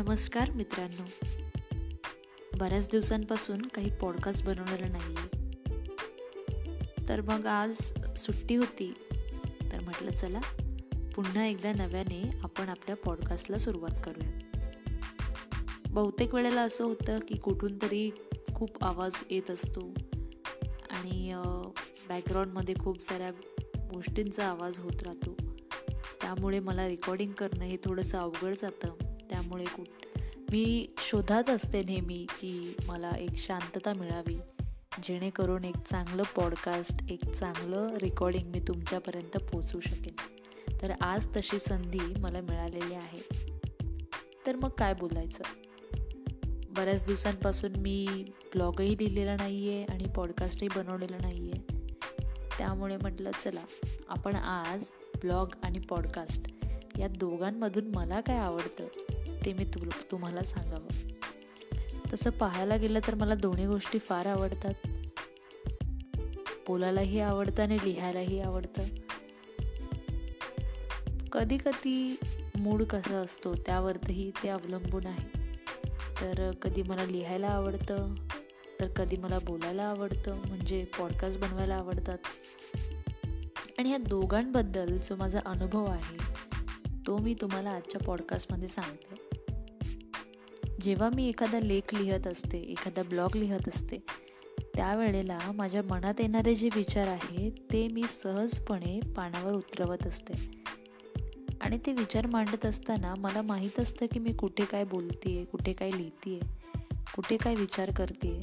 नमस्कार मित्रांनो. बऱ्याच दिवसांपासून काही पॉडकास्ट बनवलेलं नाही आहे तर मग आज सुट्टी होती. तर म्हटलं चला पुन्हा एकदा नव्याने आपण आपल्या पॉडकास्टला सुरुवात करूयात. बहुतेक वेळेला असं होतं की कुठून तरी खूप आवाज येत असतो. आणि बॅकग्राऊंडमध्ये खूप साऱ्या गोष्टींचा आवाज होत राहतो. त्यामुळे मला रेकॉर्डिंग करणं हे थोडंसं अवघड जातं. त्यामुळे कुठ मी शोधात असते नेहमी की मला एक शांतता मिळावी जेणेकरून एक चांगलं पॉडकास्ट एक चांगलं रेकॉर्डिंग मी तुमच्यापर्यंत पोचू शकेन. तर आज तशी संधी मला मिळालेली आहे. तर मग काय बोलायचं? बऱ्याच दिवसांपासून मी ब्लॉगही लिहिलेला नाही आहे आणि पॉडकास्टही बनवलेला नाही आहे त्यामुळे म्हटलं चला आपण आज ब्लॉग आणि पॉडकास्ट या दोघांमधून मला काय आवडतं? ते मी तु तुम्हाला सांगावं. तसं पाहायला गेलं तर मला दोन्ही गोष्टी फार आवडतात. बोलायलाही आवडतं आणि लिहायलाही आवडतं. कधी कधी मूड कसा असतो त्यावरही ते अवलंबून आहे. तर कधी मला लिहायला आवडतं तर कधी मला बोलायला आवडतं म्हणजे पॉडकास्ट बनवायला आवडतात. आणि ह्या दोघांबद्दल जो माझा अनुभव आहे तो मी तुम्हाला आजच्या पॉडकास्टमध्ये सांगते. जेव्हा मी एखादा लेख लिहत असते एखादा ब्लॉग लिहत असते त्यावेळेला माझ्या मनात येणारे जे विचार आहेत ते मी सहजपणे पानावर उतरवत असते. आणि ते विचार मांडत असताना मला माहीत असतं की मी कुठे काय बोलते कुठे काय लिहिते कुठे काय विचार करते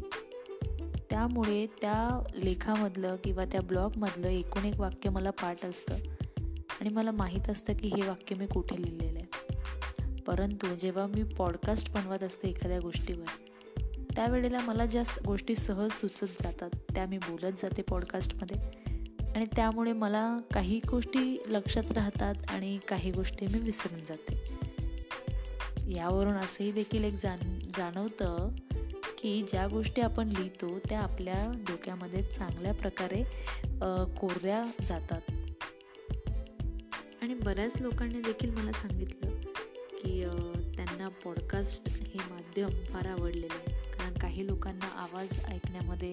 त्यामुळे त्या लेखामधलं किंवा त्या ब्लॉगमधलं एकूण एक वाक्य मला पाठ असतं. आणि मला माहीत असतं की हे वाक्य मी कुठे लिहिलेलं आहे. परंतु जेव्हा मी पॉडकास्ट बनवत असते एखाद्या गोष्टीवर त्यावेळेला मला ज्या गोष्टी सहज सुचत जातात त्या मी बोलत जाते पॉडकास्टमध्ये आणि त्यामुळे मला काही गोष्टी लक्षात राहतात आणि काही गोष्टी मी विसरून जाते. यावरून असंही देखील एक जाण जाणवतं की ज्या गोष्टी आपण लिहितो त्या आपल्या डोक्यामध्ये चांगल्या प्रकारे कोरल्या जातात. आणि बऱ्याच लोकांनी देखील मला सांगितलं की त्यांना पॉडकास्ट हे माध्यम फार आवडलेलं आहे. कारण काही लोकांना आवाज ऐकण्यामध्ये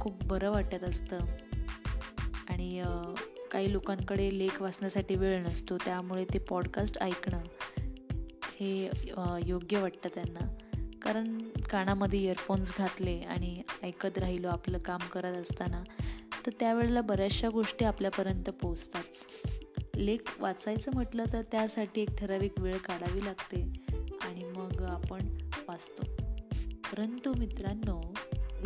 खूप बरं वाटत असतं. आणि काही लोकांकडे लेख वाचण्यासाठी वेळ नसतो. त्यामुळे ते पॉडकास्ट ऐकणं हे योग्य वाटतं त्यांना. कारण कानामध्ये इयरफोन्स घातले आणि ऐकत राहिलो आपलं काम करत असताना तर त्यावेळेला बऱ्याचशा गोष्टी आपल्यापर्यंत पोचतात लेख वाचायचं म्हटलं तर त्यासाठी एक ठराविक वेळ काढावी लागते. आणि मग आपण वाचतो. परंतु मित्रांनो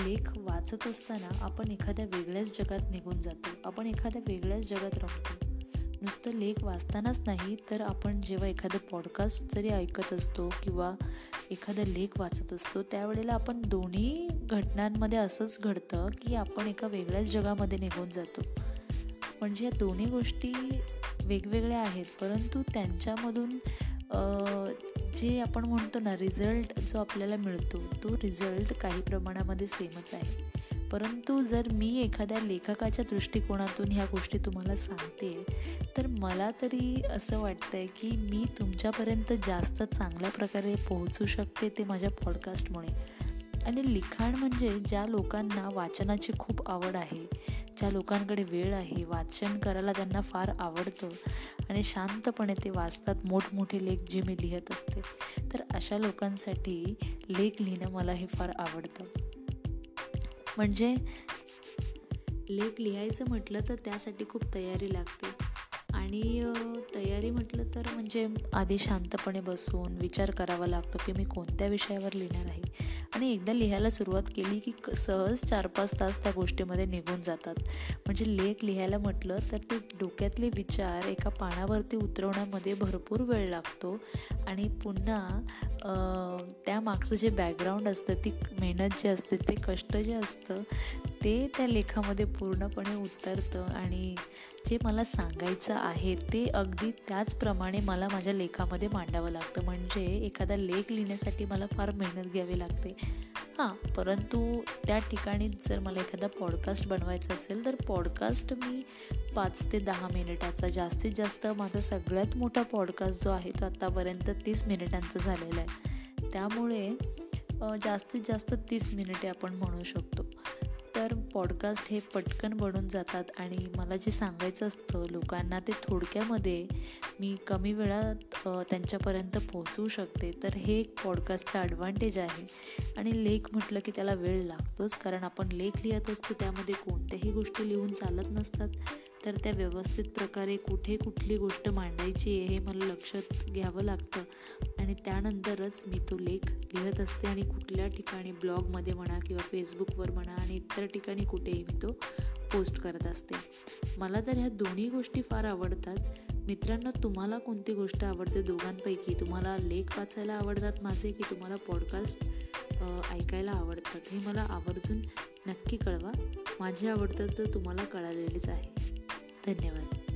लेख वाचत असताना आपण एखाद्या वेगळ्याच जगात निघून जातो. आपण एखाद्या वेगळ्याच जगात रमतो. नुसतं लेख वाचतानाच नाही तर आपण जेव्हा एखादं पॉडकास्ट जरी ऐकत असतो किंवा एखादा लेख वाचत असतो त्यावेळेला आपण दोन्ही घटनांमध्ये असंच घडतं की आपण एका वेगळ्याच जगामध्ये निघून जातो. म्हणजे या दोन्ही गोष्टी वेगवेगळ्या आहेत परंतु त्यांच्यामधून जे आपण म्हणतो ना रिझल्ट जो आपल्याला मिळतो तो रिझल्ट काही प्रमाणामध्ये सेमच आहे. परंतु जर मी एखाद्या लेखकाच्या दृष्टिकोनातून ह्या गोष्टी तुम्हाला सांगते तर मला तरी असं वाटतं आहे की मी तुमच्यापर्यंत जास्त चांगल्या प्रकारे पोहोचू शकते ते माझ्या पॉडकास्टमुळे आणि लिखाण म्हणजे ज्या लोकांना वाचनाची खूप आवड आहे ज्या लोकांकडे वेळ आहे वाचन करायला त्यांना फार आवडतं. आणि शांतपणे ते वाचतात. मोठमोठे लेख जे मी लिहित असते. तर अशा लोकांसाठी लेख लिहिणं मला हे फार आवडतं. म्हणजे लेख लिहायचं म्हटलं तर त्यासाठी खूप तयारी लागते. आणि तयारी म्हटलं तर म्हणजे आधी शांतपणे बसून विचार करावा लागतो की मी कोणत्या विषयावर लिहिणार आहे? आणि एकदा लिहायला सुरुवात केली की सहज चार पाच तास त्या गोष्टीमध्ये निघून जातात. म्हणजे लेख लिहायला म्हटलं तर ते डोक्यातले विचार एका पानावरती उतरवण्यामध्ये भरपूर वेळ लागतो. आणि पुन्हा त्यामागचं जे बॅकग्राऊंड असतं ती मेहनत जे असते ते कष्ट जे असतं ते त्या लेखामध्ये पूर्णपणे उतरतं आणि जे मला सांगायचं आहे ते अगदी त्याचप्रमाणे मला माझ्या लेखामध्ये मांडावं लागतं. म्हणजे एखादा लेख लिहिण्यासाठी मला फार मेहनत घ्यावी लागते. हां परंतु त्या ठिकाणी जर मला एखादा पॉडकास्ट बनवायचा असेल तर पॉडकास्ट मी पाच ते दहा मिनिटाचा जास्तीत जास्त माझा सगळ्यात मोठा पॉडकास्ट जो आहे तो आत्तापर्यंत तीस मिनिटांचा झालेला आहे. त्यामुळे जास्तीत जास्त तीस मिनिटे आपण म्हणू शकतो. तर पॉडकास्ट हे पटकन बनून जातात आणि मला जे सांगायचं असतं लोकांना ते थोडक्यामध्ये मी कमी वेळात त्यांच्यापर्यंत पोहोचवू शकते. तर हे एक पॉडकास्टचं ॲडव्हान्टेज आहे. आणि लेख म्हटलं की त्याला वेळ लागतोच कारण आपण लेख लिहित असतो त्यामध्ये कोणत्याही गोष्टी लिहून चालत नसतात. तर त्या व्यवस्थित प्रकारे कुठे कुठली गोष्ट मांडायची आहे हे मला लक्षात घ्यावं लागतं. आणि त्यानंतरच मी तो लेख लिहत असते आणि कुठल्या ठिकाणी ब्लॉगमध्ये म्हणा किंवा फेसबुकवर म्हणा आणि इतर ठिकाणी कुठेही मी तो पोस्ट करत असते. मला तर ह्या दोन्ही गोष्टी फार आवडतात. मित्रांनो तुम्हाला कोणती गोष्ट आवडते दोघांपैकी? तुम्हाला लेख वाचायला आवडतात माझे की तुम्हाला पॉडकास्ट ऐकायला आवडतात? हे मला आवर्जून नक्की कळवा. माझी आवडतं तर तुम्हाला कळालेलीच आहे. धन्यवाद.